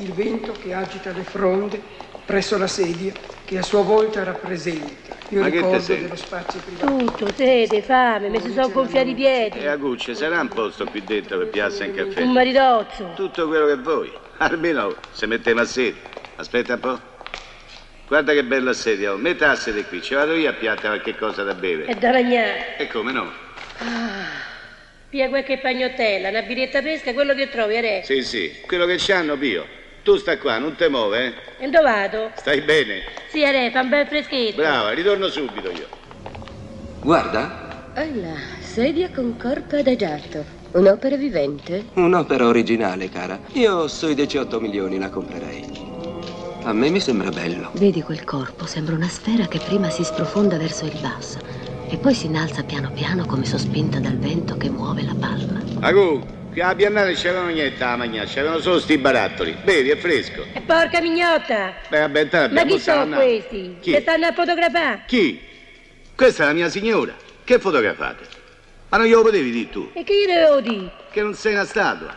Il vento che agita le fronde presso la sedia che a sua volta rappresenta il Ma che te ricordo dello spazio privato. Tutto, sete, fame, mi si sono gonfiati i piedi. E Agucci, sarà un posto qui dentro per piazza in caffè? Un maritozzo. Tutto quello che vuoi. Almeno se metteva a sedia. Aspetta un po'. Guarda che bella sedia. oh. Metta la sedia qui. Ci vado io a piatta qualche cosa da bere. E da bagnare. E come no? Via qualche pagnottella, una biretta pesca, quello che trovi, are. Sì, sì. Quello che c'hanno, Pio. Tu sta qua, non te muove, eh? E dove vado? Stai bene? Sì, are, fa un bel freschetto. Brava, ritorno subito io. Guarda, Alla sedia con corpo adagiato. Un'opera vivente? un'opera originale, cara. Io sui 18 milioni la comprerei. A me mi sembra bello. Vedi quel corpo? Sembra una sfera che prima si sprofonda verso il basso e poi si innalza piano piano come sospinta dal vento che muove la palma. Agu, qui a Biennale c'erano niente a mangiare, c'erano solo sti barattoli. Bevi, è fresco. E porca mignotta! Beh, vabbè, intanto Ma chi sono stanato. questi? Chi? Che stanno a fotografare? Chi? Questa è la mia signora. Che fotografate? Ma non glielo potevi dire tu? E che io devo dire? Che non sei una statua.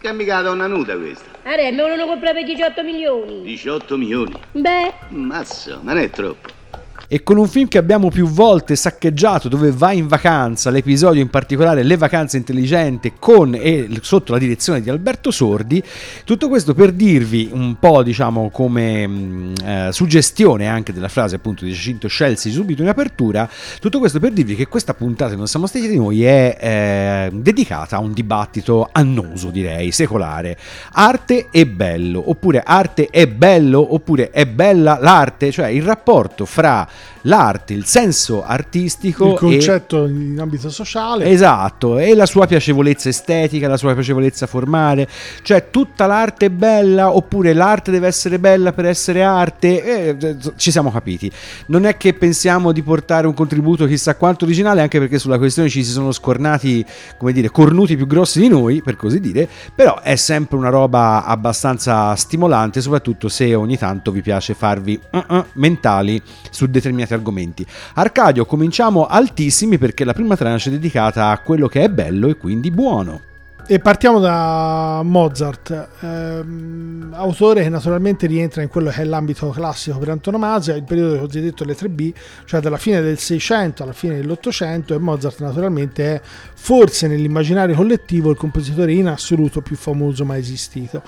Che è mica la donna nuda questa. Are, me volevano comprare per 18 milioni. 18 milioni. Beh, Mazzo, non è troppo. E con un film che abbiamo più volte saccheggiato, dove va in vacanza, l'episodio in particolare Le vacanze intelligenti, con e sotto la direzione di Alberto Sordi, tutto questo per dirvi un po', diciamo, come mh, eh, suggestione anche della frase appunto di Giacinto Scelsi subito in apertura, tutto questo per dirvi che questa puntata Non siamo stati di noi è eh, dedicata a un dibattito annoso, direi, secolare. Arte e bello, oppure arte è bello, oppure è bella l'arte, cioè il rapporto fra l'arte, il senso artistico Il e concetto in ambito sociale. Esatto, e la sua piacevolezza estetica, la sua piacevolezza formale, cioè tutta l'arte è bella oppure l'arte deve essere bella per essere arte, eh, ci siamo capiti. Non è che pensiamo di portare un contributo chissà quanto originale, anche perché sulla questione ci si sono scornati, come dire, cornuti più grossi di noi, per così dire, però è sempre una roba abbastanza stimolante, soprattutto se ogni tanto vi piace farvi uh-uh mentali su determinati argomenti. Arcadio, cominciamo altissimi perché la prima tranche è dedicata a quello che è bello e quindi buono. E partiamo da Mozart, ehm, autore che naturalmente rientra in quello che è l'ambito classico per antonomasia, il periodo cosiddetto le 3B, cioè dalla fine del 600 alla fine dell'Ottocento e Mozart naturalmente è forse nell'immaginario collettivo il compositore in assoluto più famoso mai esistito.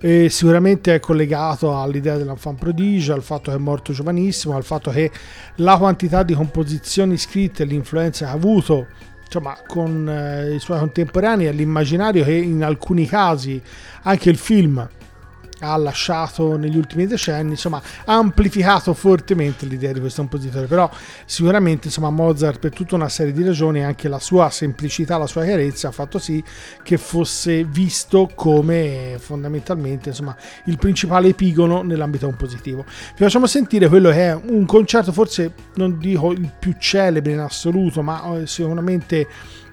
E sicuramente è collegato all'idea dell'enfant prodige, al fatto che è morto giovanissimo, al fatto che la quantità di composizioni scritte e l'influenza che ha avuto insomma, con eh, i suoi contemporanei e l'immaginario che in alcuni casi anche il film ha lasciato negli ultimi decenni, insomma, ha amplificato fortemente l'idea di questo compositore, però sicuramente insomma, Mozart per tutta una serie di ragioni, anche la sua semplicità, la sua chiarezza ha fatto sì che fosse visto come fondamentalmente insomma, il principale epigono nell'ambito compositivo. Vi facciamo sentire quello che è un concerto, forse non dico il più celebre in assoluto, ma eh, sicuramente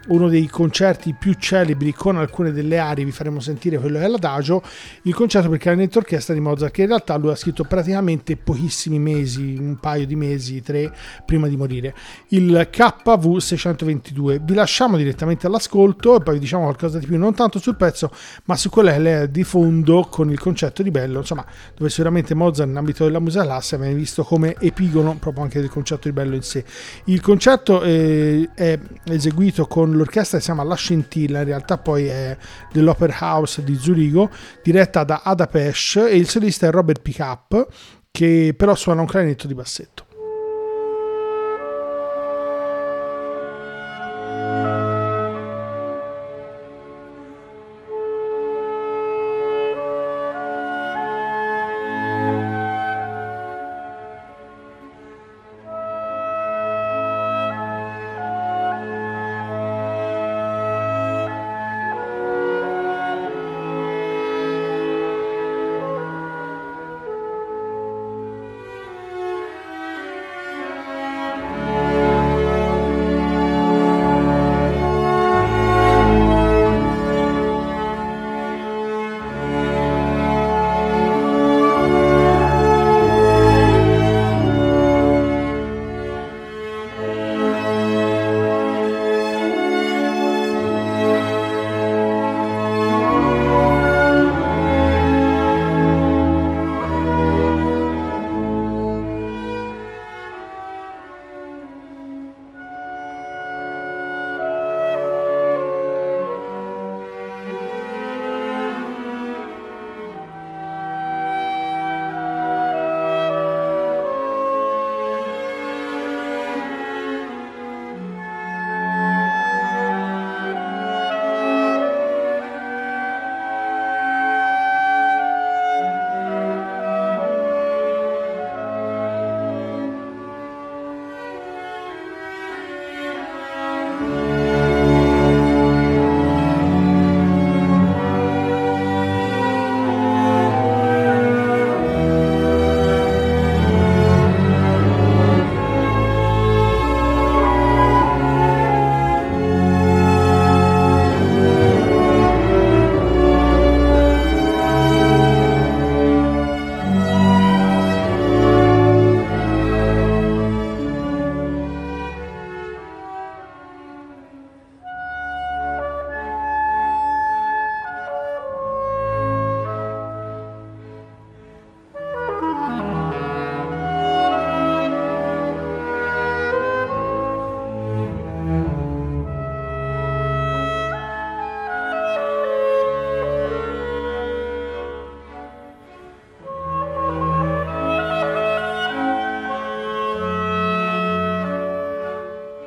uno dei concerti più celebri con alcune delle arie, vi faremo sentire quello è l'adagio, il concerto per clarinetto orchestra di Mozart, che in realtà lui ha scritto praticamente pochissimi mesi, un paio di mesi, tre, prima di morire. Il KV 622. Vi lasciamo direttamente all'ascolto e poi vi diciamo qualcosa di più, non tanto sul pezzo, ma su quello è di fondo con il concetto di bello, insomma, dove sicuramente Mozart nell'ambito della musica classica viene visto come epigono proprio anche del concetto di bello in sé. Il concerto eh, è eseguito con l'orchestra che si chiama La Scintilla, in realtà poi è dell'Opera House di Zurigo, diretta da Ada Pesch e il solista è Robert Pickup, che però suona un clarinetto di bassetto.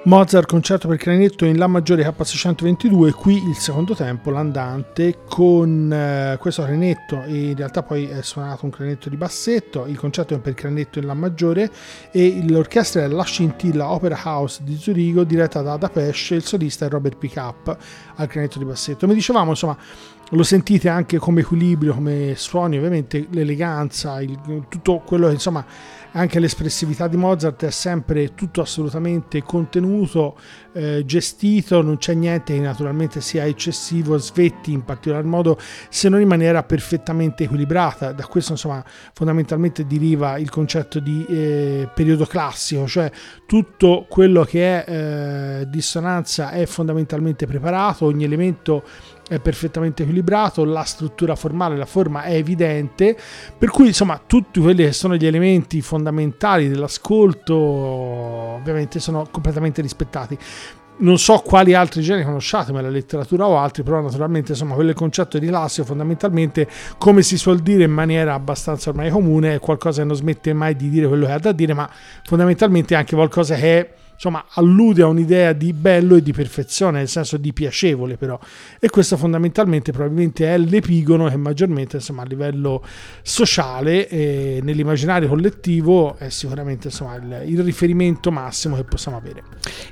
Mozart concerto per clarinetto in La maggiore K622, qui il secondo tempo, l'andante, con eh, questo clarinetto, in realtà poi è suonato un clarinetto di bassetto, il concerto è per clarinetto in La maggiore e l'orchestra è La Scintilla Opera House di Zurigo, diretta da Ada Pesce, il solista è Robert Pickup al clarinetto di bassetto. Come dicevamo, insomma, lo sentite anche come equilibrio, come suoni, ovviamente l'eleganza, il, tutto quello che insomma anche l'espressività di Mozart è sempre tutto assolutamente contenuto, eh, gestito, non c'è niente che naturalmente sia eccessivo, svetti in particolar modo, se non in maniera perfettamente equilibrata. Da questo insomma fondamentalmente deriva il concetto di eh, periodo classico, cioè tutto quello che è eh, dissonanza è fondamentalmente preparato, ogni elemento è perfettamente equilibrato, la struttura formale, la forma è evidente, per cui insomma tutti quelli che sono gli elementi fondamentali dell'ascolto ovviamente sono completamente rispettati. Non so quali altri generi conosciate, ma la letteratura o altri, però naturalmente insomma il concetto di classico fondamentalmente, come si suol dire in maniera abbastanza ormai comune, è qualcosa che non smette mai di dire quello che ha da dire, ma fondamentalmente è anche qualcosa che è insomma allude a un'idea di bello e di perfezione, nel senso di piacevole però. E questo fondamentalmente probabilmente è l'epigono che maggiormente insomma, a livello sociale e nell'immaginario collettivo è sicuramente insomma, il, il, riferimento massimo che possiamo avere.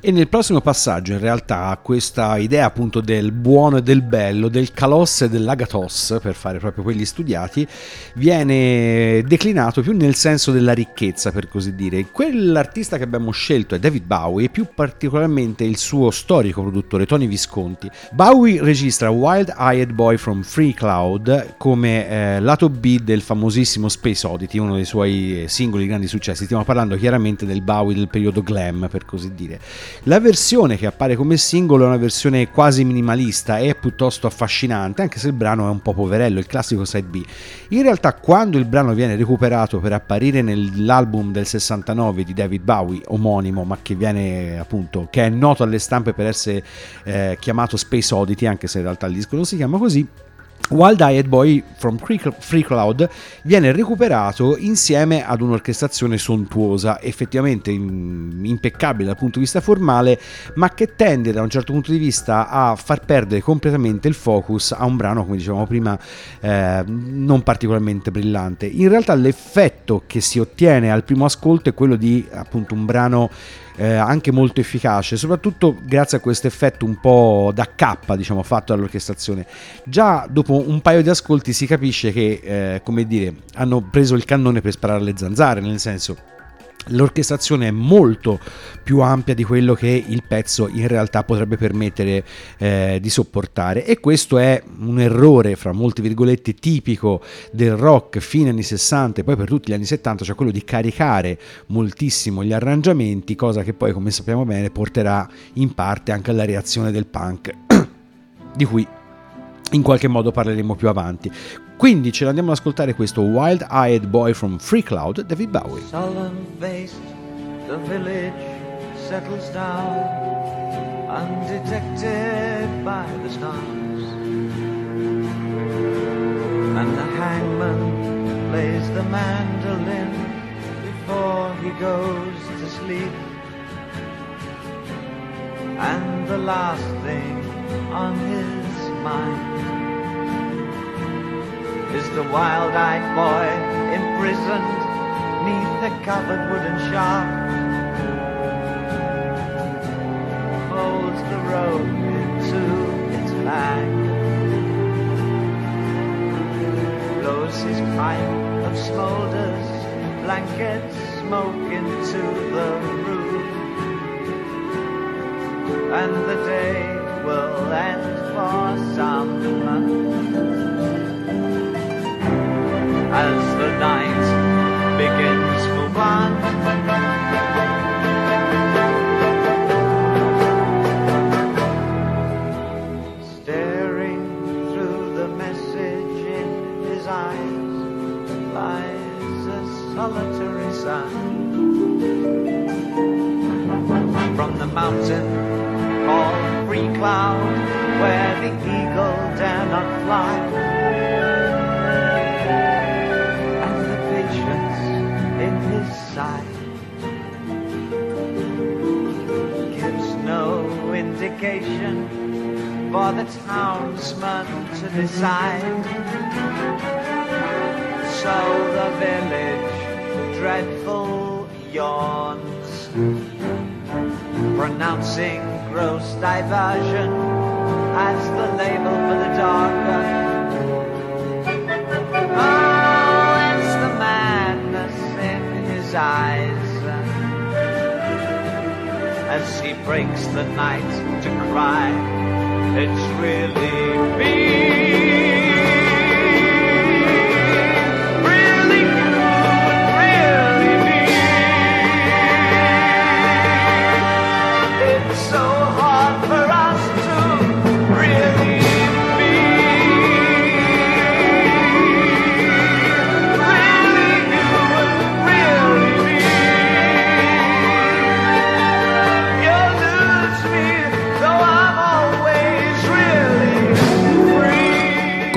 E nel prossimo passaggio in realtà questa idea appunto del buono e del bello, del calos e dell'agatos, per fare proprio quelli studiati, viene declinato più nel senso della ricchezza per così dire. Quell'artista che abbiamo scelto è David Bowie e più particolarmente il suo storico produttore Tony Visconti. Bowie registra Wild Eyed Boy from Free Cloud come eh, lato B del famosissimo Space Oddity, uno dei suoi eh, singoli grandi successi. Stiamo parlando chiaramente del Bowie del periodo glam, per così dire. La versione che appare come singolo è una versione quasi minimalista e piuttosto affascinante, anche se il brano è un po' poverello, il classico side B. In realtà, quando il brano viene recuperato per apparire nell'album del 69 di David Bowie, omonimo, ma che viene viene appunto, che è noto alle stampe per essere eh, chiamato Space Oddity, anche se in realtà il disco non si chiama così. Wild Eyed Boy from Free Cloud viene recuperato insieme ad un'orchestrazione sontuosa, effettivamente impeccabile dal punto di vista formale, ma che tende da un certo punto di vista a far perdere completamente il focus a un brano, come dicevamo prima, eh, non particolarmente brillante. In realtà l'effetto che si ottiene al primo ascolto è quello di appunto un brano eh, anche molto efficace, soprattutto grazie a questo effetto un po' da K, diciamo, fatto dall'orchestrazione. Già dopo un paio di ascolti si capisce che, eh, come dire, hanno preso il cannone per sparare le zanzare, nel senso l'orchestrazione è molto più ampia di quello che il pezzo in realtà potrebbe permettere eh, di sopportare. E questo è un errore fra molti virgolette tipico del rock fine anni 60 e poi per tutti gli anni 70 cioè quello di caricare moltissimo gli arrangiamenti cosa che poi come sappiamo bene porterà in parte anche alla reazione del punk di cui in qualche modo parleremo più avanti. Quindi ce l'andiamo ad ascoltare questo Wild Eyed Boy from Free Cloud, David Bowie. Sullen faced, the village settles down, undetected by the stars. And the hangman plays the mandolin before he goes to sleep. And the last thing on his mind is the wild-eyed boy imprisoned neath the covered wooden shaft. Folds the rope into its bag. Blows his pipe of smolders, blankets smoke into the room, And the day will end for some as the night begins move on. Staring through the message in his eyes lies a solitary sun. From the mountain called Free Cloud, where the eagle dare not fly. And the pigeons in his side gives no indication for the townsman to decide. So the village dreadful yawns, pronouncing gross diversion as the label for the darker. Oh, it's the madness in his eyes as he breaks the night to cry. It's really me.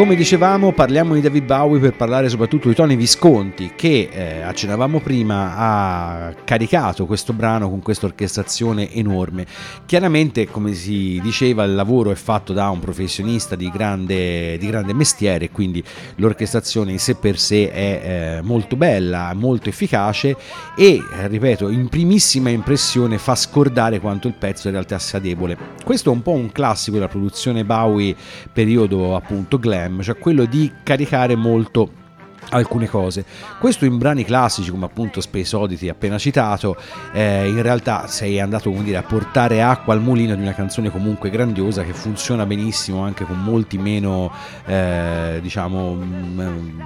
Come dicevamo, parliamo di David Bowie per parlare soprattutto di Tony Visconti, che eh, accennavamo prima, ha caricato questo brano con questa orchestrazione enorme. Chiaramente, come si diceva, il lavoro è fatto da un professionista di grande, di grande mestiere, quindi l'orchestrazione in sé per sé è eh, molto bella, molto efficace e, ripeto, in primissima impressione fa scordare quanto il pezzo in realtà sia debole. Questo è un po' un classico della produzione Bowie periodo appunto glam, cioè quello di caricare molto alcune cose. Questo in brani classici come appunto Space Oddity appena citato, eh, in realtà sei andato dire, a portare acqua al mulino di una canzone comunque grandiosa che funziona benissimo anche con molti meno eh, diciamo mm,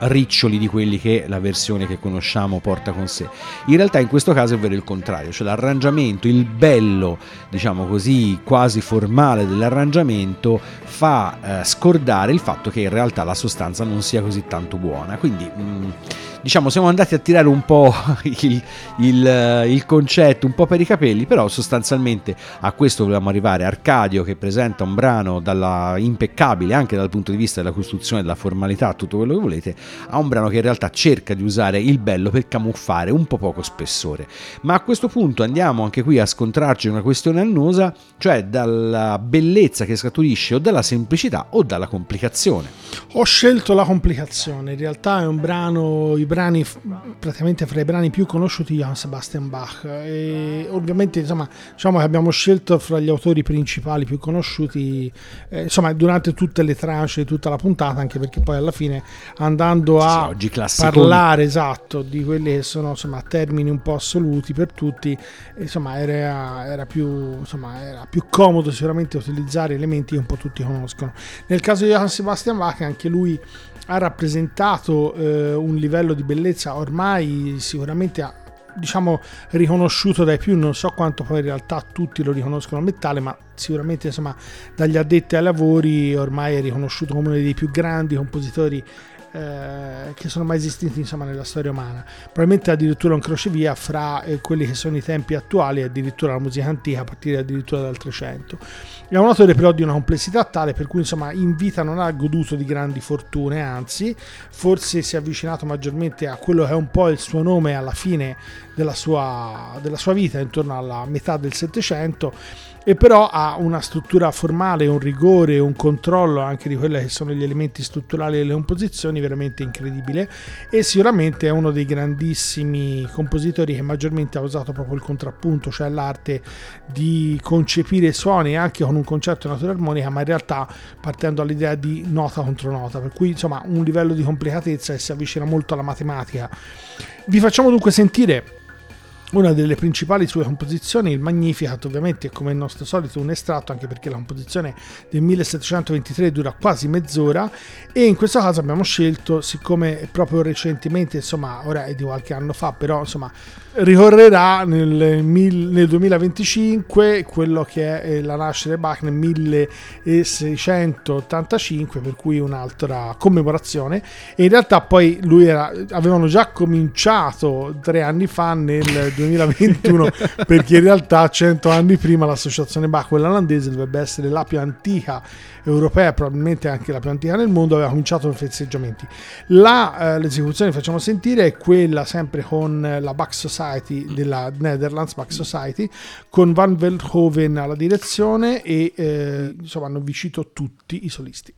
riccioli di quelli che la versione che conosciamo porta con sé. In realtà in questo caso è vero il contrario, cioè l'arrangiamento, il bello, diciamo così, quasi formale dell'arrangiamento fa eh, scordare il fatto che in realtà la sostanza non sia così tanto buona. Quindi mh, diciamo siamo andati a tirare un po' il, il, eh, il concetto un po' per i capelli, però sostanzialmente a questo volevamo arrivare. Arcadio che presenta un brano dalla impeccabile anche dal punto di vista della costruzione, della formalità, tutto quello che volete, a un brano che in realtà cerca di usare il bello per camuffare un po' poco spessore. Ma a questo punto andiamo anche qui a scontrarci una questione annosa, cioè dalla bellezza che scaturisce o dalla semplicità o dalla complicazione. Ho scelto la complicazione, in realtà è un brano, i brani praticamente fra i brani più conosciuti di Johann Sebastian Bach e ovviamente insomma diciamo che abbiamo scelto fra gli autori principali più conosciuti eh, insomma durante tutte le tranche tutta la puntata anche perché poi alla fine andando a Sì, parlare esatto di quelli che sono insomma termini un po' assoluti per tutti insomma era, era più insomma era più comodo sicuramente utilizzare elementi che un po' tutti conoscono. Nel caso di Johann Sebastian Bach anche lui ha rappresentato eh, un livello di bellezza ormai sicuramente ha- diciamo riconosciuto dai più. Non so quanto poi in realtà tutti lo riconoscono a metallo ma sicuramente insomma dagli addetti ai lavori ormai è riconosciuto come uno dei più grandi compositori eh, che sono mai esistiti insomma nella storia umana. Probabilmente addirittura un crocevia fra eh, quelli che sono i tempi attuali e addirittura la musica antica a partire addirittura dal 300 è un autore però di una complessità tale per cui insomma in vita non ha goduto di grandi fortune anzi forse si è avvicinato maggiormente a quello che è un po' il suo nome alla fine della sua, della sua vita intorno alla metà del 700 e però ha una struttura formale, un rigore, un controllo anche di quelli che sono gli elementi strutturali delle composizioni veramente incredibile e sicuramente è uno dei grandissimi compositori che maggiormente ha usato proprio il contrappunto, cioè l'arte di concepire suoni anche con un concetto di natura armonica, ma in realtà partendo dall'idea di nota contro nota, per cui insomma un livello di complicatezza che si avvicina molto alla matematica. Vi facciamo dunque sentire una delle principali sue composizioni, il Magnificat, ovviamente come il nostro solito un estratto, anche perché la composizione del 1723 dura quasi mezz'ora e in questo caso abbiamo scelto, siccome proprio recentemente, insomma, ora è di qualche anno fa, però insomma, ricorrerà nel, nel 2025 quello che è eh, la nascita di Bach nel 1685, per cui un'altra commemorazione. E in realtà poi lui era, avevano già cominciato tre anni fa nel 2021 perché in realtà 100 anni prima l'associazione Bach, quella olandese, dovrebbe essere la più antica europea, probabilmente anche la più antica nel mondo, aveva cominciato i festeggiamenti. La, eh, l'esecuzione che facciamo sentire è quella sempre con la Bach Society della Netherlands, Bach Society, con Van Veldhoven alla direzione e eh, insomma hanno vicito tutti i solisti.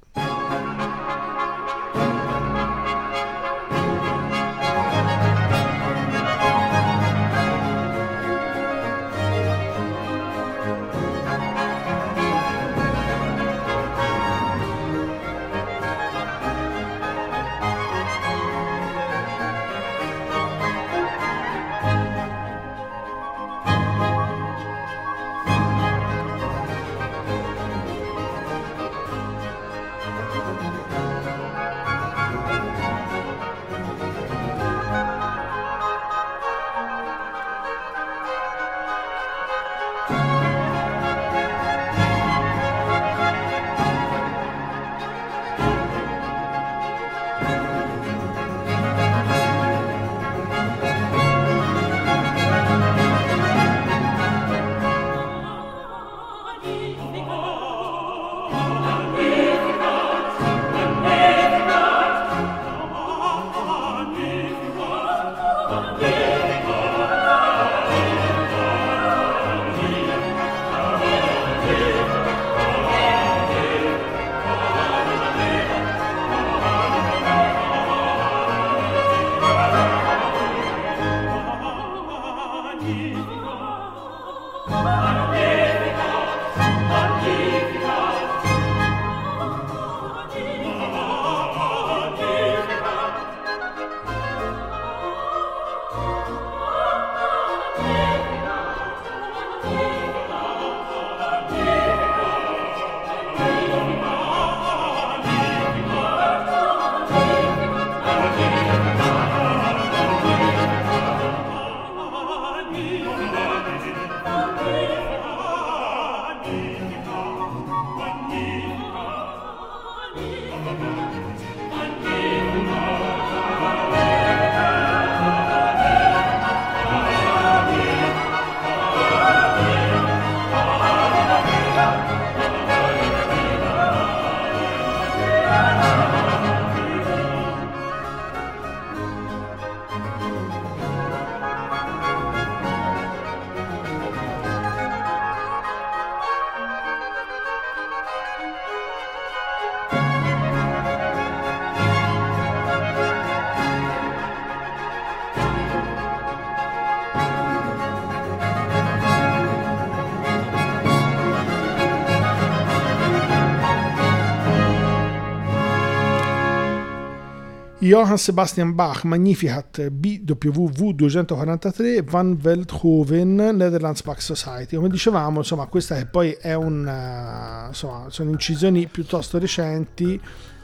Johann Sebastian Bach, Magnificat BWV 243, Van Veldhoven, Netherlands Bach Society. Come dicevamo, insomma, questa che poi è un, uh, insomma, sono incisioni piuttosto recenti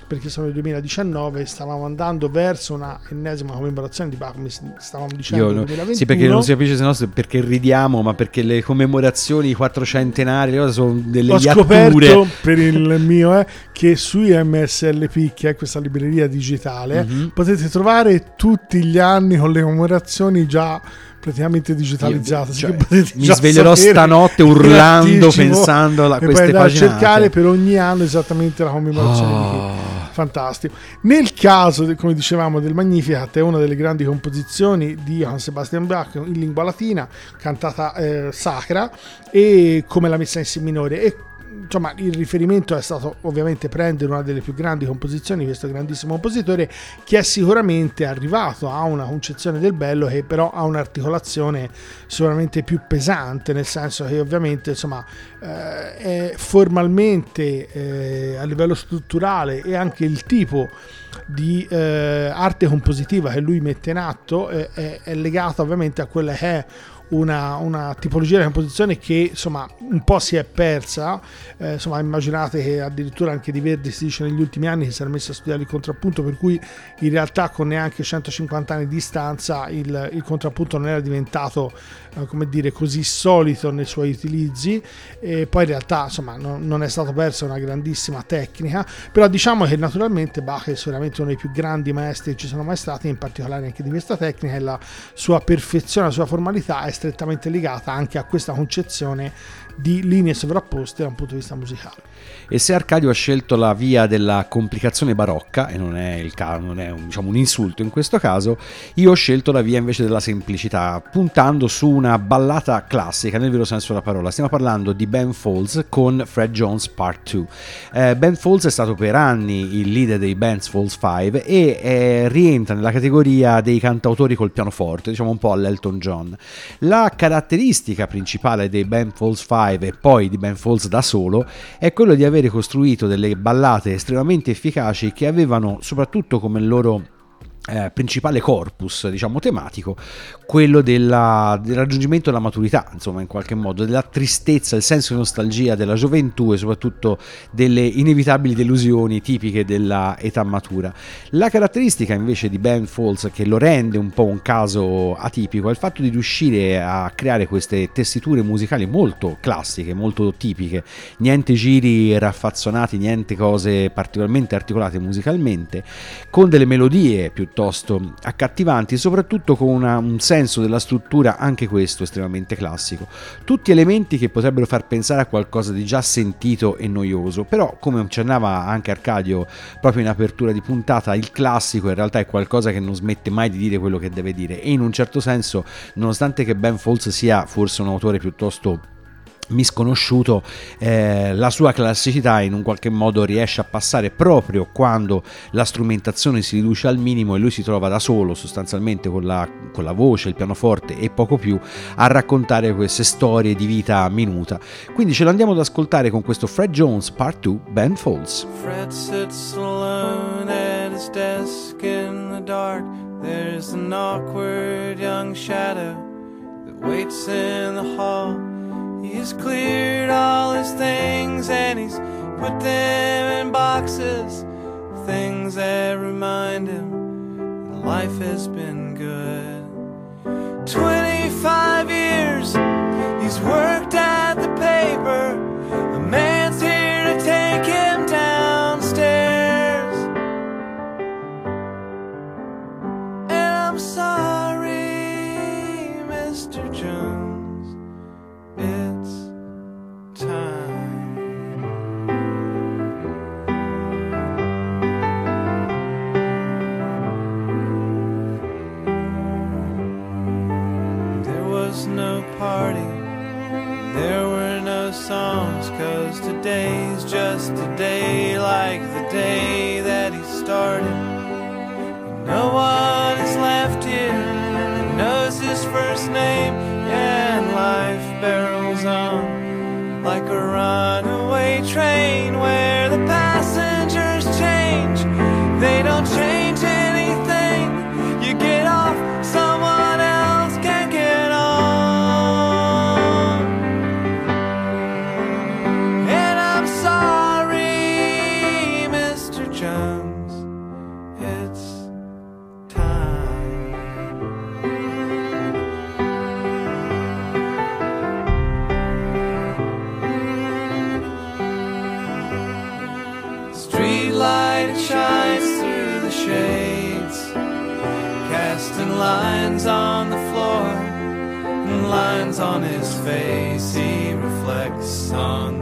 perché sono il 2019 stavamo andando verso una ennesima commemorazione di Bach stavamo dicendo Io, no, 2021 sì perché non si capisce se no perché ridiamo ma perché le commemorazioni quattrocentenarie sono delle ho iatture. scoperto per il mio eh, che sui MSLP che è questa libreria digitale Mhm. potete trovare tutti gli anni con le commemorazioni già praticamente digitalizzate Io, cioè, mi sveglierò stanotte urlando, pensando a queste paginate. cercare per ogni anno esattamente la commemorazione di Oh. chi fantastico. Nel caso, come dicevamo, del Magnificat è una delle grandi composizioni di Johann Sebastian Bach in lingua latina, cantata eh, sacra, e come la messa in si minore. E insomma, il riferimento è stato ovviamente prendere una delle più grandi composizioni di questo grandissimo compositore che è sicuramente arrivato a una concezione del bello che però ha un'articolazione sicuramente più pesante, nel senso che ovviamente insomma eh, è formalmente eh, a livello strutturale e anche il tipo di eh, arte compositiva che lui mette in atto eh, è, è legato ovviamente a quella che è una, una tipologia di composizione che insomma un po' si è persa. Eh, insomma, immaginate che addirittura anche di Verdi si dice negli ultimi anni che si era messo a studiare il contrappunto, per cui in realtà con neanche 150 anni di distanza il, il contrappunto non era diventato come dire così solito nei suoi utilizzi. E poi in realtà insomma non, non, è stato perso una grandissima tecnica però diciamo che naturalmente Bach è sicuramente uno dei più grandi maestri che ci sono mai stati in particolare anche di questa tecnica e la sua perfezione la sua formalità è strettamente legata anche a questa concezione di linee sovrapposte da un punto di vista musicale. E se Arcadio ha scelto la via della complicazione barocca, e non è, il non è un, diciamo, un insulto in questo caso, io ho scelto la via invece della semplicità, puntando su una ballata classica nel vero senso della parola. Stiamo parlando di Ben Folds con Fred Jones Part 2. Eh, ben Folds è stato per anni il leader dei Ben Folds 5 e eh, rientra nella categoria dei cantautori col pianoforte, diciamo un po' all'Elton John. La caratteristica principale dei Ben Folds 5 Live e poi di Ben Folds da solo è quello di avere costruito delle ballate estremamente efficaci che avevano soprattutto come loro eh, principale corpus, diciamo, tematico, quello della, del raggiungimento della maturità, insomma, in qualche modo, della tristezza, il senso di nostalgia della gioventù e soprattutto delle inevitabili delusioni tipiche dell'età matura. La caratteristica invece di Ben Falls che lo rende un po' un caso atipico è il fatto di riuscire a creare queste tessiture musicali molto classiche, molto tipiche, niente giri raffazzonati, niente cose particolarmente articolate musicalmente, con delle melodie più piuttosto accattivanti, soprattutto con una, un senso della struttura, anche questo estremamente classico. Tutti elementi che potrebbero far pensare a qualcosa di già sentito e noioso, però come accennava anche Arcadio proprio in apertura di puntata, il classico in realtà è qualcosa che non smette mai di dire quello che deve dire e in un certo senso, nonostante che Ben Folds sia forse un autore piuttosto misconosciuto eh, la sua classicità in un qualche modo riesce a passare proprio quando la strumentazione si riduce al minimo e lui si trova da solo sostanzialmente con la, con la voce, il pianoforte e poco più a raccontare queste storie di vita minuta. Quindi ce l'andiamo ad ascoltare con questo Fred Jones Part 2 Ben Folds. Fred sits alone at his desk in the dark. There's an awkward young shadow that waits in the hall He's cleared all his things and he's put them in boxes. Things that remind him that life has been good. 25 years he's worked at the paper. Face. He reflects on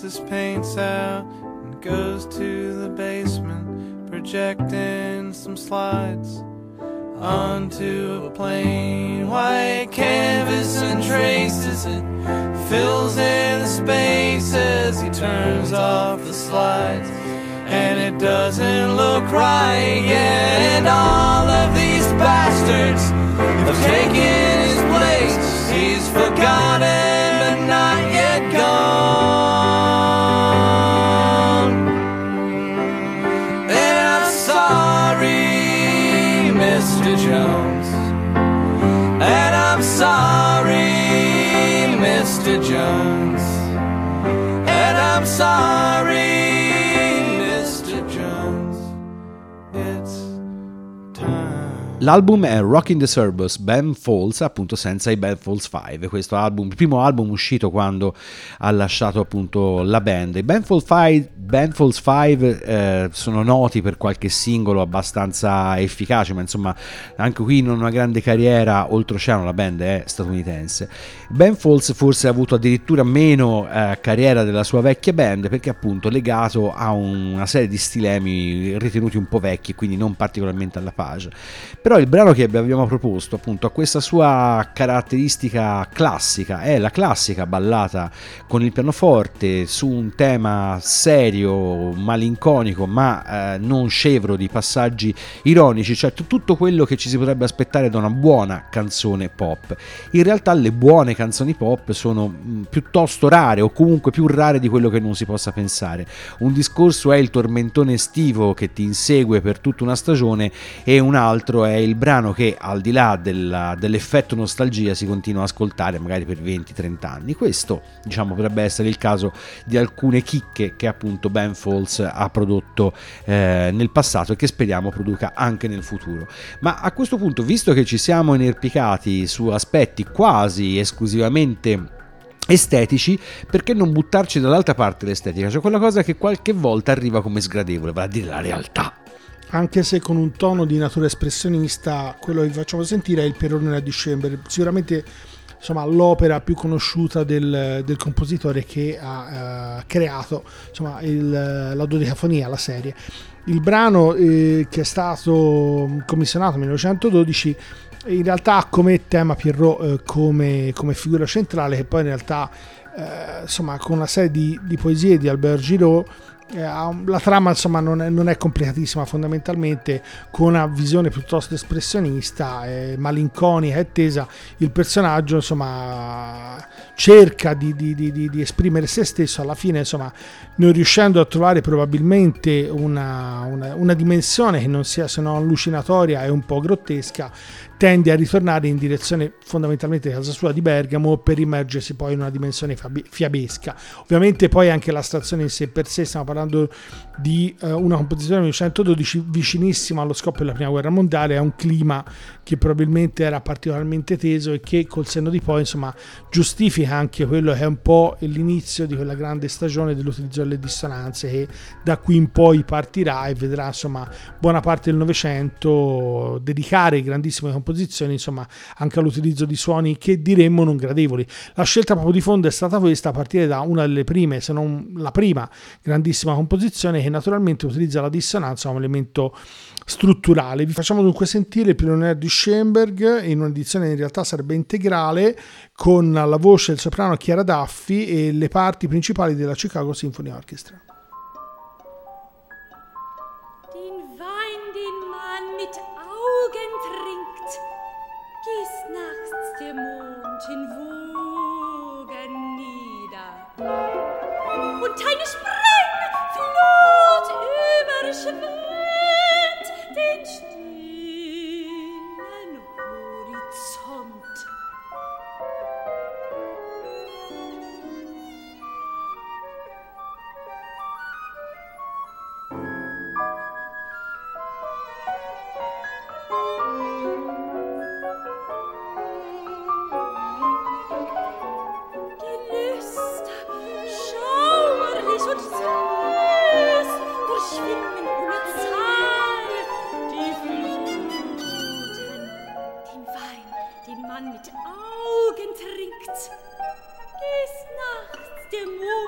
his paints out and goes to the basement, projecting some slides onto a plain white canvas and traces it. Fills in the space as he turns off the slides. And it doesn't look right yet. And all of these bastards have taken his place. He's forgotten Jones. And I'm sorry, Mr. Jones. And I'm sorry, L'album è Rockin' the Surbus, Ben Falls, appunto senza i Ben Falls 5, questo album, il primo album uscito quando ha lasciato appunto la band. I Ben Falls 5, ben Falls 5 eh, sono noti per qualche singolo abbastanza efficace, ma insomma anche qui non una grande carriera, oltreoceano la band è statunitense. Ben Falls forse ha avuto addirittura meno eh, carriera della sua vecchia band perché appunto legato a un- una serie di stilemi ritenuti un po' vecchi quindi non particolarmente alla page. Però il brano che abbiamo proposto appunto ha questa sua caratteristica classica, è la classica ballata con il pianoforte su un tema serio, malinconico, ma eh, non scevro di passaggi ironici, cioè t- tutto quello che ci si potrebbe aspettare da una buona canzone pop. In realtà le buone canzoni pop sono mh, piuttosto rare o comunque più rare di quello che non si possa pensare. Un discorso è il tormentone estivo che ti insegue per tutta una stagione e un altro è il brano che al di là della- dell'effetto nostalgia si continua a ascoltare magari per 20-30 anni. Questo diciamo potrebbe essere il caso di alcune chicche che appunto Ben Falls ha prodotto eh, nel passato e che speriamo produca anche nel futuro. Ma a questo punto, visto che ci siamo inerpicati su aspetti quasi esclusivamente estetici, perché non buttarci dall'altra parte l'estetica? Cioè quella cosa che qualche volta arriva come sgradevole, vale a dire la realtà. Anche se con un tono di natura espressionista, quello che vi facciamo sentire è il Perone di Chamber, sicuramente insomma, l'opera più conosciuta del, del compositore che ha eh, creato insomma, il- la dodecafonia, la serie. Il brano eh, che è stato commissionato nel 1912 in realtà ha come tema Pierrot eh, come, come figura centrale che poi in realtà eh, insomma con una serie di, di poesie di Albert Giraud la trama insomma non è, non è complicatissima fondamentalmente con una visione piuttosto espressionista eh, malinconica e tesa. Il personaggio insomma cerca di, di- di- di- esprimere se stesso alla fine insomma non riuscendo a trovare probabilmente una, una- una dimensione che non sia se non allucinatoria e un po' grottesca tende a ritornare in direzione fondamentalmente casa sua di Bergamo per immergersi poi in una dimensione fiabesca. Ovviamente poi anche la stazione in sé per sé, stiamo parlando di eh, una composizione del 1912 vicinissima allo scoppio della prima guerra mondiale, a un clima che probabilmente era particolarmente teso e che col senno di poi insomma giustifica anche quello che è un po' l'inizio di quella grande stagione dell'utilizzo delle dissonanze che da qui in poi partirà e vedrà insomma buona parte del Novecento dedicare grandissime composizioni insomma anche all'utilizzo di suoni che diremmo non gradevoli. La scelta proprio di fondo è stata questa a partire da una delle prime, se non la prima grandissima composizione che naturalmente utilizza la dissonanza come elemento strutturale. Vi facciamo dunque sentire il Pioneer di Schoenberg in un'edizione in realtà sarebbe integrale con la voce del soprano Chiara Daffi e le parti principali della Chicago Symphony Orchestra. In Wogen nieder.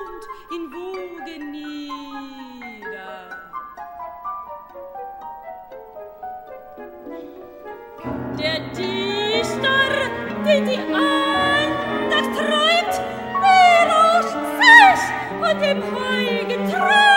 Mond in Wogen nieder. Der Dichter, der die Andacht träumt, er rauscht sich und dem Heil getraut.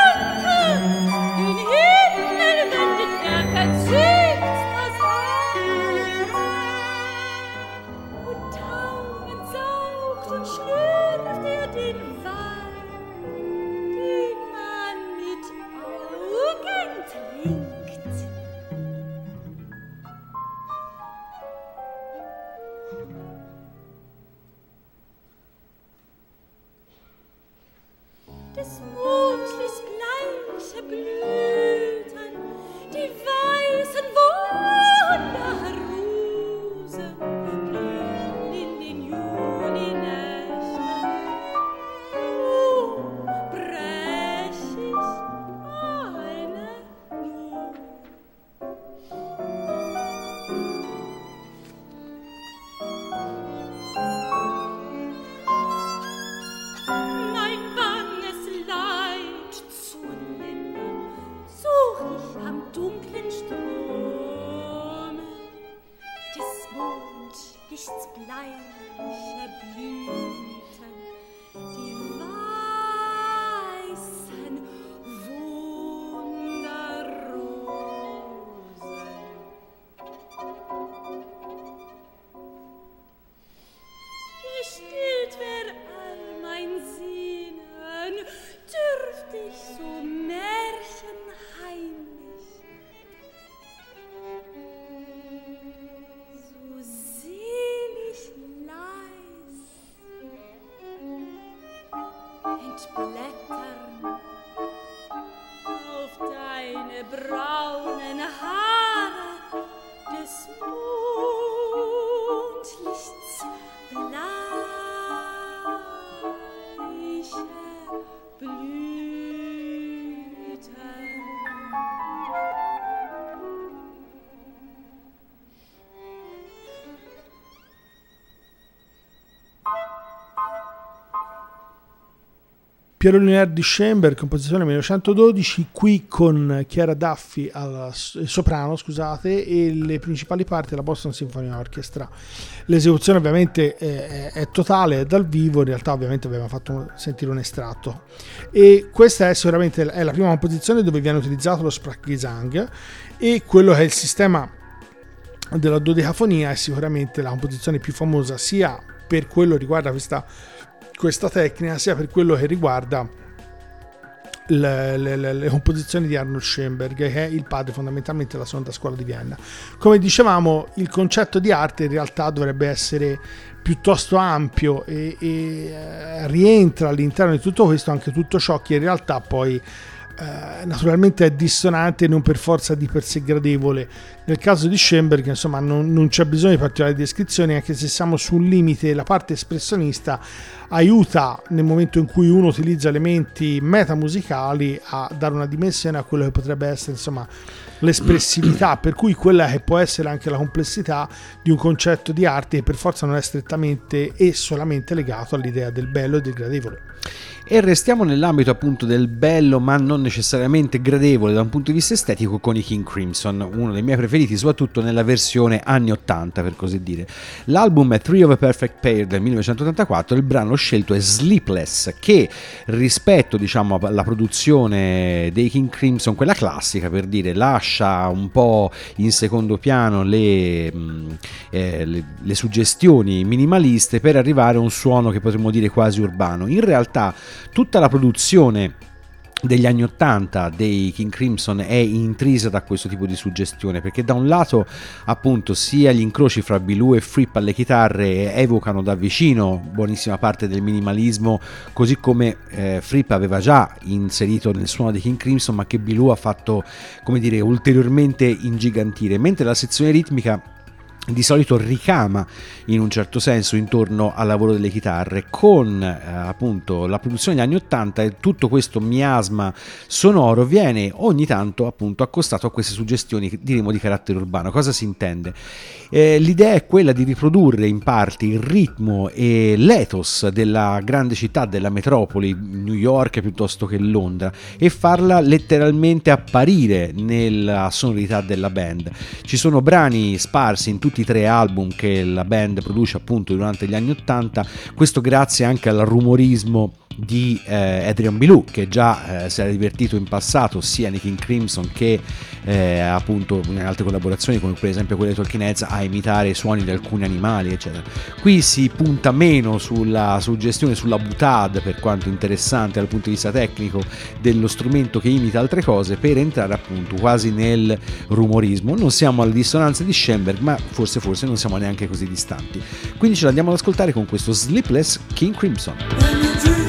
Bro. Piero Lunaire di Schoenberg, composizione 1912, qui con Chiara Daffi al soprano, scusate, e le principali parti della Boston Symphony Orchestra. L'esecuzione ovviamente è, è- è totale, è dal vivo, in realtà ovviamente abbiamo fatto sentire un estratto. E questa è sicuramente è la prima composizione dove viene utilizzato lo Sprachgesang e quello che è il sistema della dodecafonia è sicuramente la composizione più famosa sia per quello riguarda questa, questa tecnica sia per quello che riguarda le, le- le- composizioni di Arnold Schoenberg che è il padre fondamentalmente della seconda scuola di Vienna. Come dicevamo il concetto di arte in realtà dovrebbe essere piuttosto ampio e, e, eh, rientra all'interno di tutto questo anche tutto ciò che in realtà poi eh, naturalmente è dissonante e non per forza di per sé gradevole. Nel caso di Schoenberg, insomma, non, non c'è bisogno di particolari descrizioni, anche se siamo sul limite, la parte espressionista aiuta nel momento in cui uno utilizza elementi metamusicali a dare una dimensione a quello che potrebbe essere, insomma, l'espressività, per cui quella che può essere anche la complessità di un concetto di arte che per forza non è strettamente e solamente legato all'idea del bello e del gradevole. E restiamo nell'ambito appunto del bello, ma non necessariamente gradevole da un punto di vista estetico, con i King Crimson, uno dei miei preferiti, soprattutto nella versione anni 80, per così dire. L'album è Three of a Perfect Pair del 1984, il brano scelto è Sleepless, che rispetto diciamo alla produzione dei King Crimson, quella classica per dire, lascia un po' in secondo piano le, mh, eh, le, le suggestioni minimaliste per arrivare a un suono che potremmo dire quasi urbano. In realtà tutta la produzione degli anni 80 dei King Crimson è intrisa da questo tipo di suggestione perché da un lato appunto sia gli incroci fra Bilou e Fripp alle chitarre evocano da vicino buonissima parte del minimalismo così come eh, Fripp aveva già inserito nel suono dei King Crimson ma che Bilou ha fatto come dire ulteriormente ingigantire mentre la sezione ritmica di solito ricama in un certo senso intorno al lavoro delle chitarre con eh, appunto la produzione degli anni 80 e tutto questo miasma sonoro viene ogni tanto appunto accostato a queste suggestioni diremo di carattere urbano. Cosa si intende? Eh, l'idea è quella di riprodurre in parte il ritmo e l'ethos della grande città della metropoli New York piuttosto che Londra e farla letteralmente apparire nella sonorità della band. Ci sono brani sparsi in tutto 23 album che la band produce appunto durante gli anni 80, questo grazie anche al rumorismo di eh, Adrian Bilou che già eh, si era divertito in passato sia nei King Crimson che eh, appunto in altre collaborazioni come per esempio quelle di Talking Heads a imitare i suoni di alcuni animali eccetera. Qui si punta meno sulla suggestione sulla butade per quanto interessante dal punto di vista tecnico dello strumento che imita altre cose per entrare appunto quasi nel rumorismo. Non siamo alle dissonanze di Schoenberg ma forse forse non siamo neanche così distanti. Quindi ce l'andiamo ad ascoltare con questo Sleepless King Crimson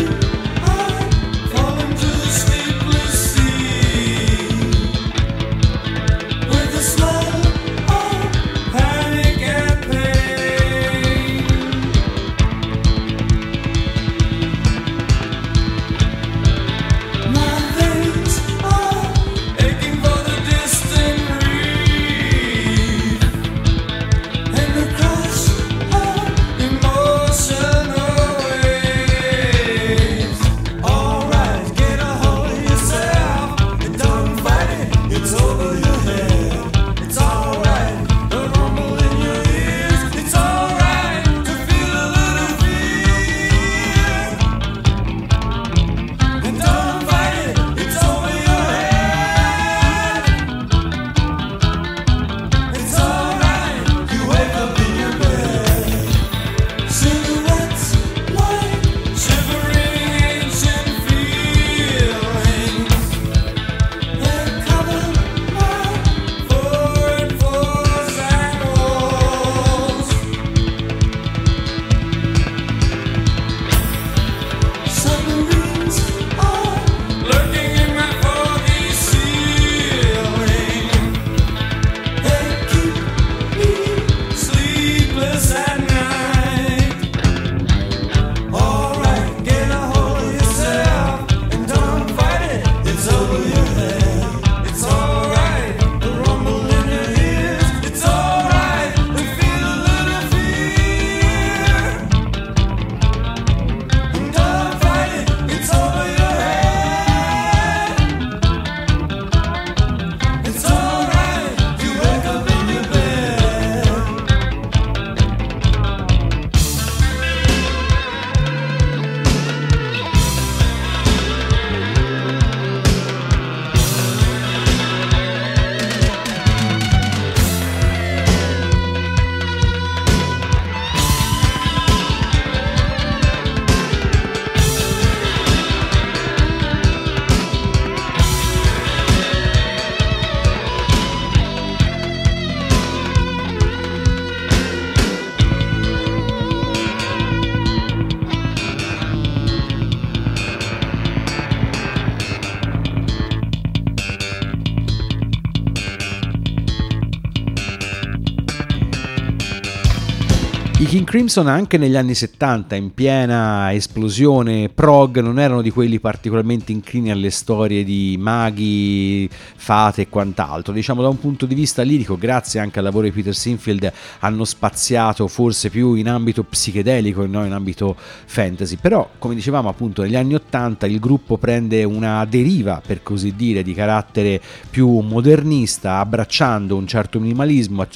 Crimson anche negli anni 70, in piena esplosione prog, non erano di quelli particolarmente inclini alle storie di maghi, fate e quant'altro. Diciamo da un punto di vista lirico, grazie anche al lavoro di Peter Sinfield, hanno spaziato forse più in ambito psichedelico e non in ambito fantasy. Però, come dicevamo appunto, negli anni 80 il gruppo prende una deriva, per così dire, di carattere più modernista, abbracciando un certo minimalismo,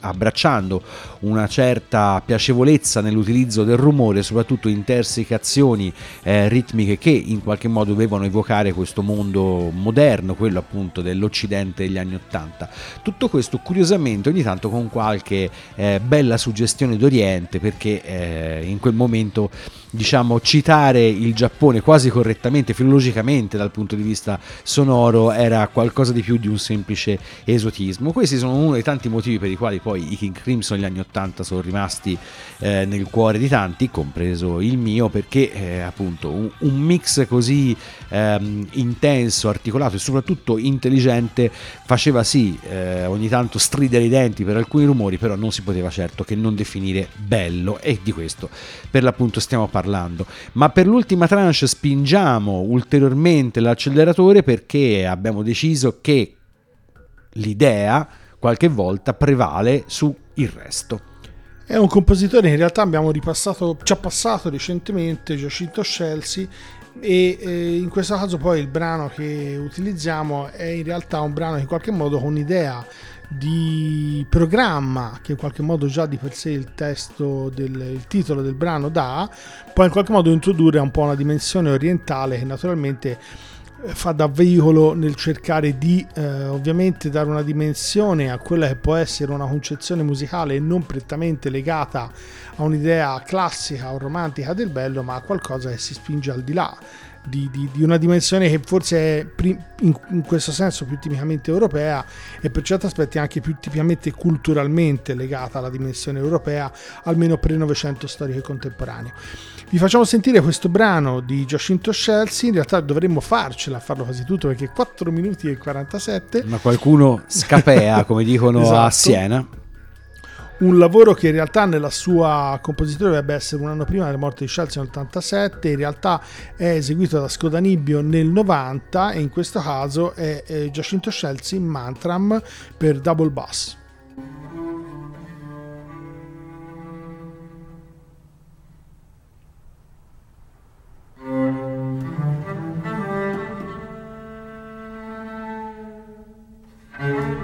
abbracciando una certa piacevolezza nell'utilizzo del rumore, soprattutto intersecazioni eh, ritmiche che in qualche modo dovevano evocare questo mondo moderno, quello appunto dell'Occidente degli anni Ottanta. Tutto questo curiosamente ogni tanto con qualche eh, bella suggestione d'Oriente perché eh, in quel momento diciamo, citare il Giappone quasi correttamente, filologicamente dal punto di vista sonoro, era qualcosa di più di un semplice esotismo. Questi sono uno dei tanti motivi per i quali poi i King Crimson negli anni Ottanta sono rimasti eh, nel cuore di tanti, compreso il mio, perché eh, appunto un, un, mix così ehm, intenso, articolato e soprattutto intelligente faceva sì eh, ogni tanto stridere i denti per alcuni rumori, però non si poteva certo che non definire bello e di questo per l'appunto stiamo parlando. Ma per l'ultima tranche spingiamo ulteriormente l'acceleratore perché abbiamo deciso che l'idea qualche volta prevale su il resto. È un compositore in realtà abbiamo ripassato, ci ha passato recentemente, Giacinto Scelsi, e eh, in questo caso poi il brano che utilizziamo è in realtà un brano che in qualche modo con un'idea di programma che in qualche modo già di per sé il testo del il titolo del brano dà, può in qualche modo introdurre un po' una dimensione orientale che naturalmente fa da veicolo nel cercare di eh, ovviamente dare una dimensione a quella che può essere una concezione musicale non prettamente legata a un'idea classica o romantica del bello, ma a qualcosa che si spinge al di là di, di, di una dimensione che forse è in, in, questo senso più tipicamente europea e per certi aspetti anche più tipicamente culturalmente legata alla dimensione europea, almeno pre-Novecento storico e contemporaneo. Vi facciamo sentire questo brano di Giacinto Scelsi, in realtà dovremmo farcela a farlo quasi tutto perché 4 minuti e 47. Ma qualcuno scapea, come dicono esatto. a Siena un lavoro che in realtà nella sua composizione dovrebbe essere un anno prima della morte di Chelsea nel 87, in realtà è eseguito da Scodanibio nel 90 e in questo caso è, è Giacinto Chelsea in Mantram per double bass. Thank you.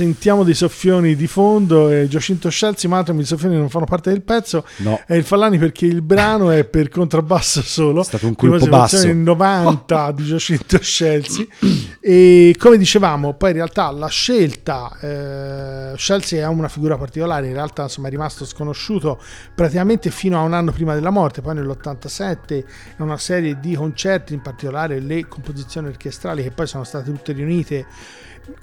Sentiamo dei soffioni di fondo e Giacinto Scelsi, ma i soffioni non fanno parte del pezzo. No. È il Fallani perché il brano è per contrabbasso solo. È stato un colpo basso. 90 di Giacinto Scelsi. e come dicevamo, poi in realtà la scelta, eh, Scelsi è una figura particolare, in realtà insomma è rimasto sconosciuto praticamente fino a un anno prima della morte, poi nell'87 è una serie di concerti, in particolare le composizioni orchestrali che poi sono state tutte riunite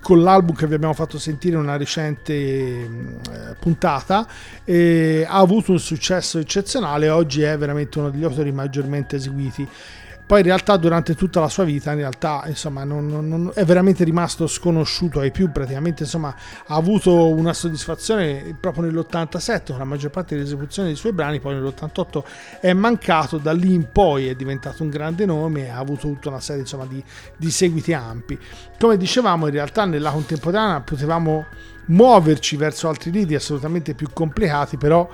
con l'album che vi abbiamo fatto sentire in una recente eh, puntata eh, ha avuto un successo eccezionale oggi è veramente uno degli autori maggiormente eseguiti poi in realtà durante tutta la sua vita in realtà insomma non, non- è veramente rimasto sconosciuto. Ai più praticamente insomma ha avuto una soddisfazione proprio nell'87 con la maggior parte dell'esecuzione dei suoi brani poi nell'88 è mancato. Da lì in poi è diventato un grande nome ha avuto tutta una serie insomma di, di seguiti ampi. Come dicevamo in realtà nella contemporanea potevamo muoverci verso altri lidi assolutamente più complicati però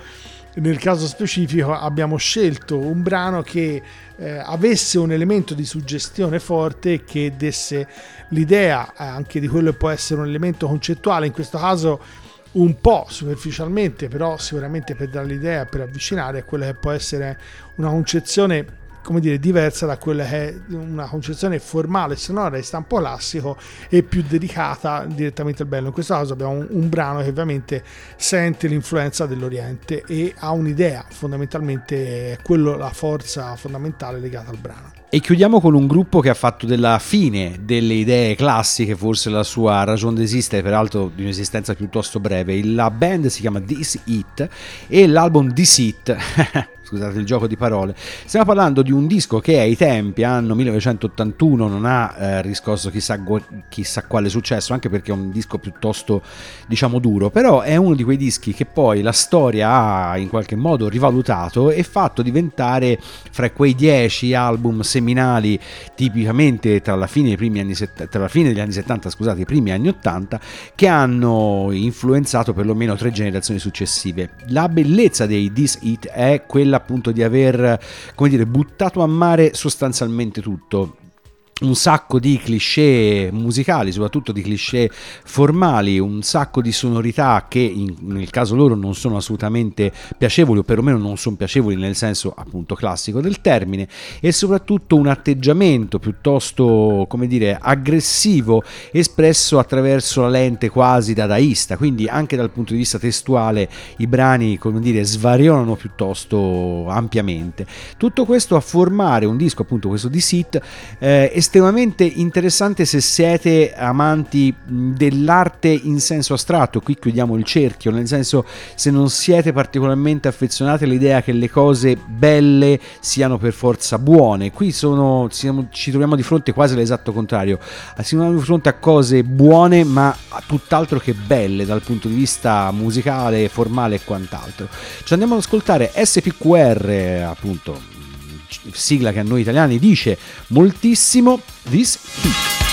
nel caso specifico abbiamo scelto un brano che eh, avesse un elemento di suggestione forte che desse l'idea eh, anche di quello che può essere un elemento concettuale in questo caso un po' superficialmente però sicuramente per dare l'idea per avvicinare a quella che può essere una concezione come dire diversa da quella che è una concezione formale sonora di stampo classico e più dedicata direttamente al bello in questo caso abbiamo un, un brano che ovviamente sente l'influenza dell'Oriente e ha un'idea fondamentalmente è quello la forza fondamentale legata al brano E chiudiamo con un gruppo che ha fatto della fine delle idee classiche, forse la sua ragione d'esistere, peraltro di un'esistenza piuttosto breve. La band si chiama This It e l'album This It. Scusate il gioco di parole. Stiamo parlando di un disco che ai tempi, anno 1981, non ha eh, riscosso chissà, chissà quale successo, anche perché è un disco piuttosto, diciamo, duro, però è uno di quei dischi che poi la storia ha in qualche modo rivalutato e fatto diventare fra quei dieci album seminali tipicamente tra la fine, anni tra la fine degli anni 70 scusate, i primi anni 80 che hanno influenzato perlomeno tre generazioni successive. La bellezza dei This It è quella appunto di aver come dire, buttato a mare sostanzialmente tutto un sacco di cliché musicali, soprattutto di cliché formali, un sacco di sonorità che in- nel caso loro non sono assolutamente piacevoli o perlomeno non sono piacevoli nel senso appunto classico del termine e soprattutto un atteggiamento piuttosto come dire aggressivo espresso attraverso la lente quasi dadaista, quindi anche dal punto di vista testuale i brani come dire svariano piuttosto ampiamente. Tutto questo a formare un disco appunto questo di Sit eh, estremamente interessante se siete amanti dell'arte in senso astratto. Qui chiudiamo il cerchio, nel senso se non siete particolarmente affezionati all'idea che le cose belle siano per forza buone. Qui sono, siamo- ci troviamo di fronte quasi all'esatto contrario. Siamo di fronte a cose buone ma tutt'altro che belle dal punto di vista musicale, formale e quant'altro. Ci andiamo ad ascoltare SPQR, appunto, sigla che a noi italiani dice moltissimo This Heat.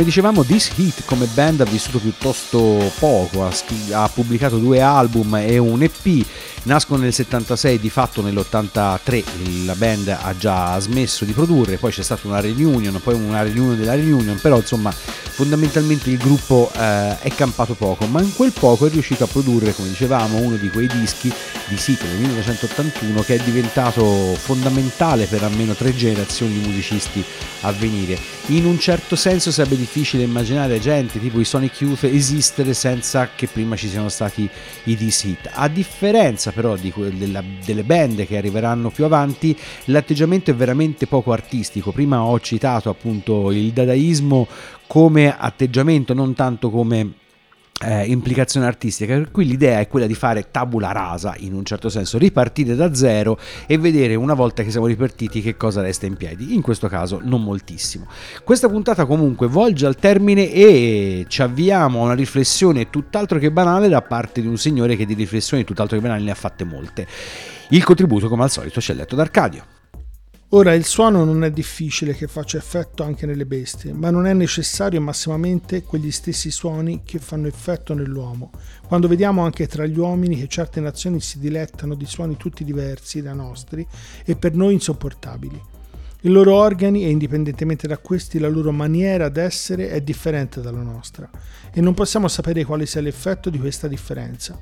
Come dicevamo, This Heat come band ha vissuto piuttosto poco, ha, scri- ha pubblicato due album e un EP, nascono nel 76, di fatto nell'83 la band ha già smesso di produrre, poi c'è stata una reunion, poi una reunion della reunion, però insomma fondamentalmente il gruppo eh, è campato poco, ma in quel poco è riuscito a produrre, come dicevamo, uno di quei dischi di Sito del 1981 che è diventato fondamentale per almeno tre generazioni di musicisti a venire. In un certo senso sarebbe difficile immaginare gente tipo i Sonic Youth esistere senza che prima ci siano stati i DC Hit. A differenza però di della- delle band che arriveranno più avanti, l'atteggiamento è veramente poco artistico. Prima ho citato appunto il dadaismo come atteggiamento, non tanto come eh, implicazione artistica, per cui l'idea è quella di fare tabula rasa in un certo senso, ripartire da zero e vedere una volta che siamo ripartiti che cosa resta in piedi, in questo caso non moltissimo. Questa puntata comunque volge al termine e ci avviamo a una riflessione tutt'altro che banale da parte di un signore che di riflessioni tutt'altro che banali ne ha fatte molte. Il contributo come al solito ci è letto da Arcadio. Ora il suono non è difficile che faccia effetto anche nelle bestie, ma non è necessario massimamente quegli stessi suoni che fanno effetto nell'uomo. Quando vediamo anche tra gli uomini che certe nazioni si dilettano di suoni tutti diversi dai nostri e per noi insopportabili. I loro organi e indipendentemente da questi la loro maniera d'essere è differente dalla nostra e non possiamo sapere quale sia l'effetto di questa differenza.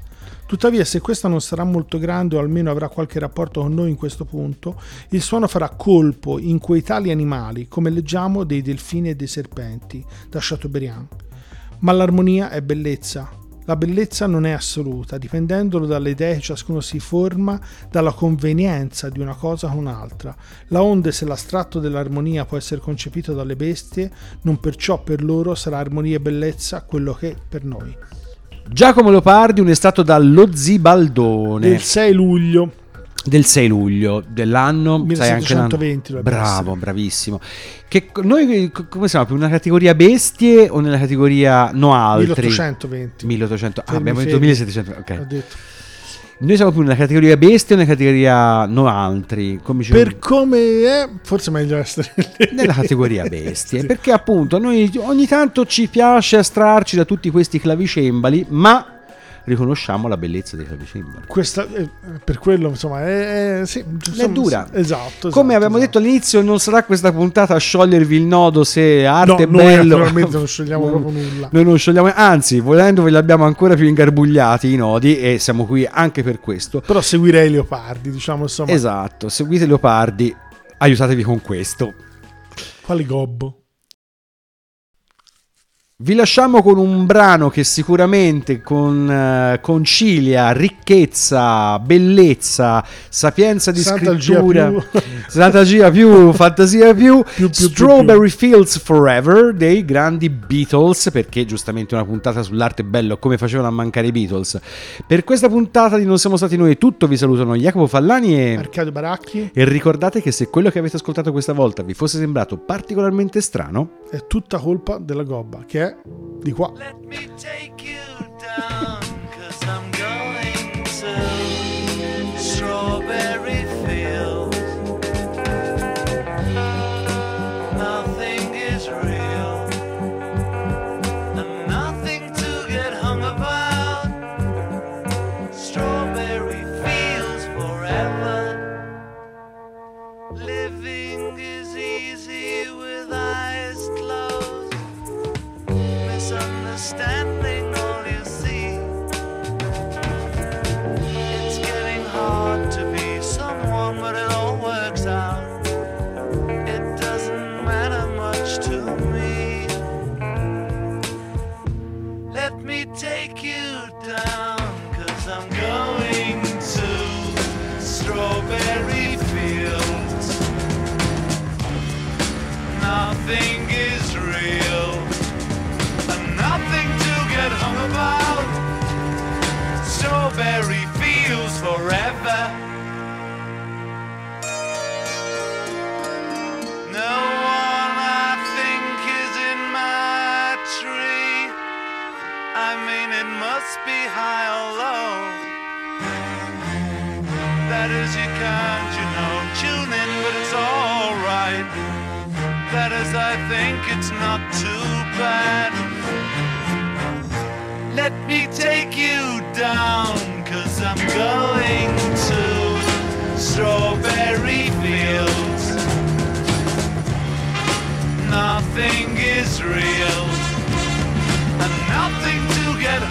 Tuttavia, se questa non sarà molto grande o almeno avrà qualche rapporto con noi in questo punto, il suono farà colpo in quei tali animali, come leggiamo dei delfini e dei serpenti, da Chateaubriand. Ma l'armonia è bellezza. La bellezza non è assoluta, dipendendo dalle idee che ciascuno si forma, dalla convenienza di una cosa con un'altra. La onde se l'astratto dell'armonia può essere concepito dalle bestie, non perciò per loro sarà armonia e bellezza quello che per noi. Giacomo Leopardi, un estratto dallo Zibaldone. Del 6 luglio. Del 6 luglio dell'anno 1720 l'anno... bravo bravissimo. Che noi come siamo più nella categoria bestie o nella categoria no altri? 1820 1800 ah, abbiamo detto 1700 ok. Ho detto noi siamo più nella categoria bestie o nella categoria no altri? Come. Per come è, forse è meglio essere nella categoria bestie. Perché appunto a noi ogni tanto ci piace astrarci da tutti questi clavicembali, ma riconosciamo la bellezza dei clavicembali. Questa, eh, per quello, insomma, è, sì, insomma, è dura. Esatto, esatto. Come abbiamo esatto. detto all'inizio, non sarà questa puntata a sciogliervi il nodo se arte no, è bello. Noi naturalmente non sciogliamo proprio nulla. Noi non sciogliamo, anzi, volendo ve li abbiamo ancora più ingarbugliati i nodi e siamo qui anche per questo. Però seguirei i leopardi, diciamo insomma. Esatto, seguite i leopardi, aiutatevi con questo. Quali gobbo? Vi lasciamo con un brano che sicuramente con, uh, concilia ricchezza, bellezza, sapienza di Sant'Algia scrittura, più. strategia più, fantasia più, Più, più, più, Strawberry Fields Forever dei grandi Beatles, perché giustamente una puntata sull'arte è bello come facevano a mancare i Beatles. Per questa puntata di Non siamo stati noi, tutto vi salutano Jacopo Fallani e Arcadio Baracchi. E ricordate che se quello che avete ascoltato questa volta vi fosse sembrato particolarmente strano, è tutta colpa della gobba, che è di qua. Let me take you down, cause I'm going to Strawberry high or low. That is, you can't, you know, tune in, but it's alright. That is, I think it's not too bad. Let me take you down, cause I'm going to strawberry fields. Nothing is real,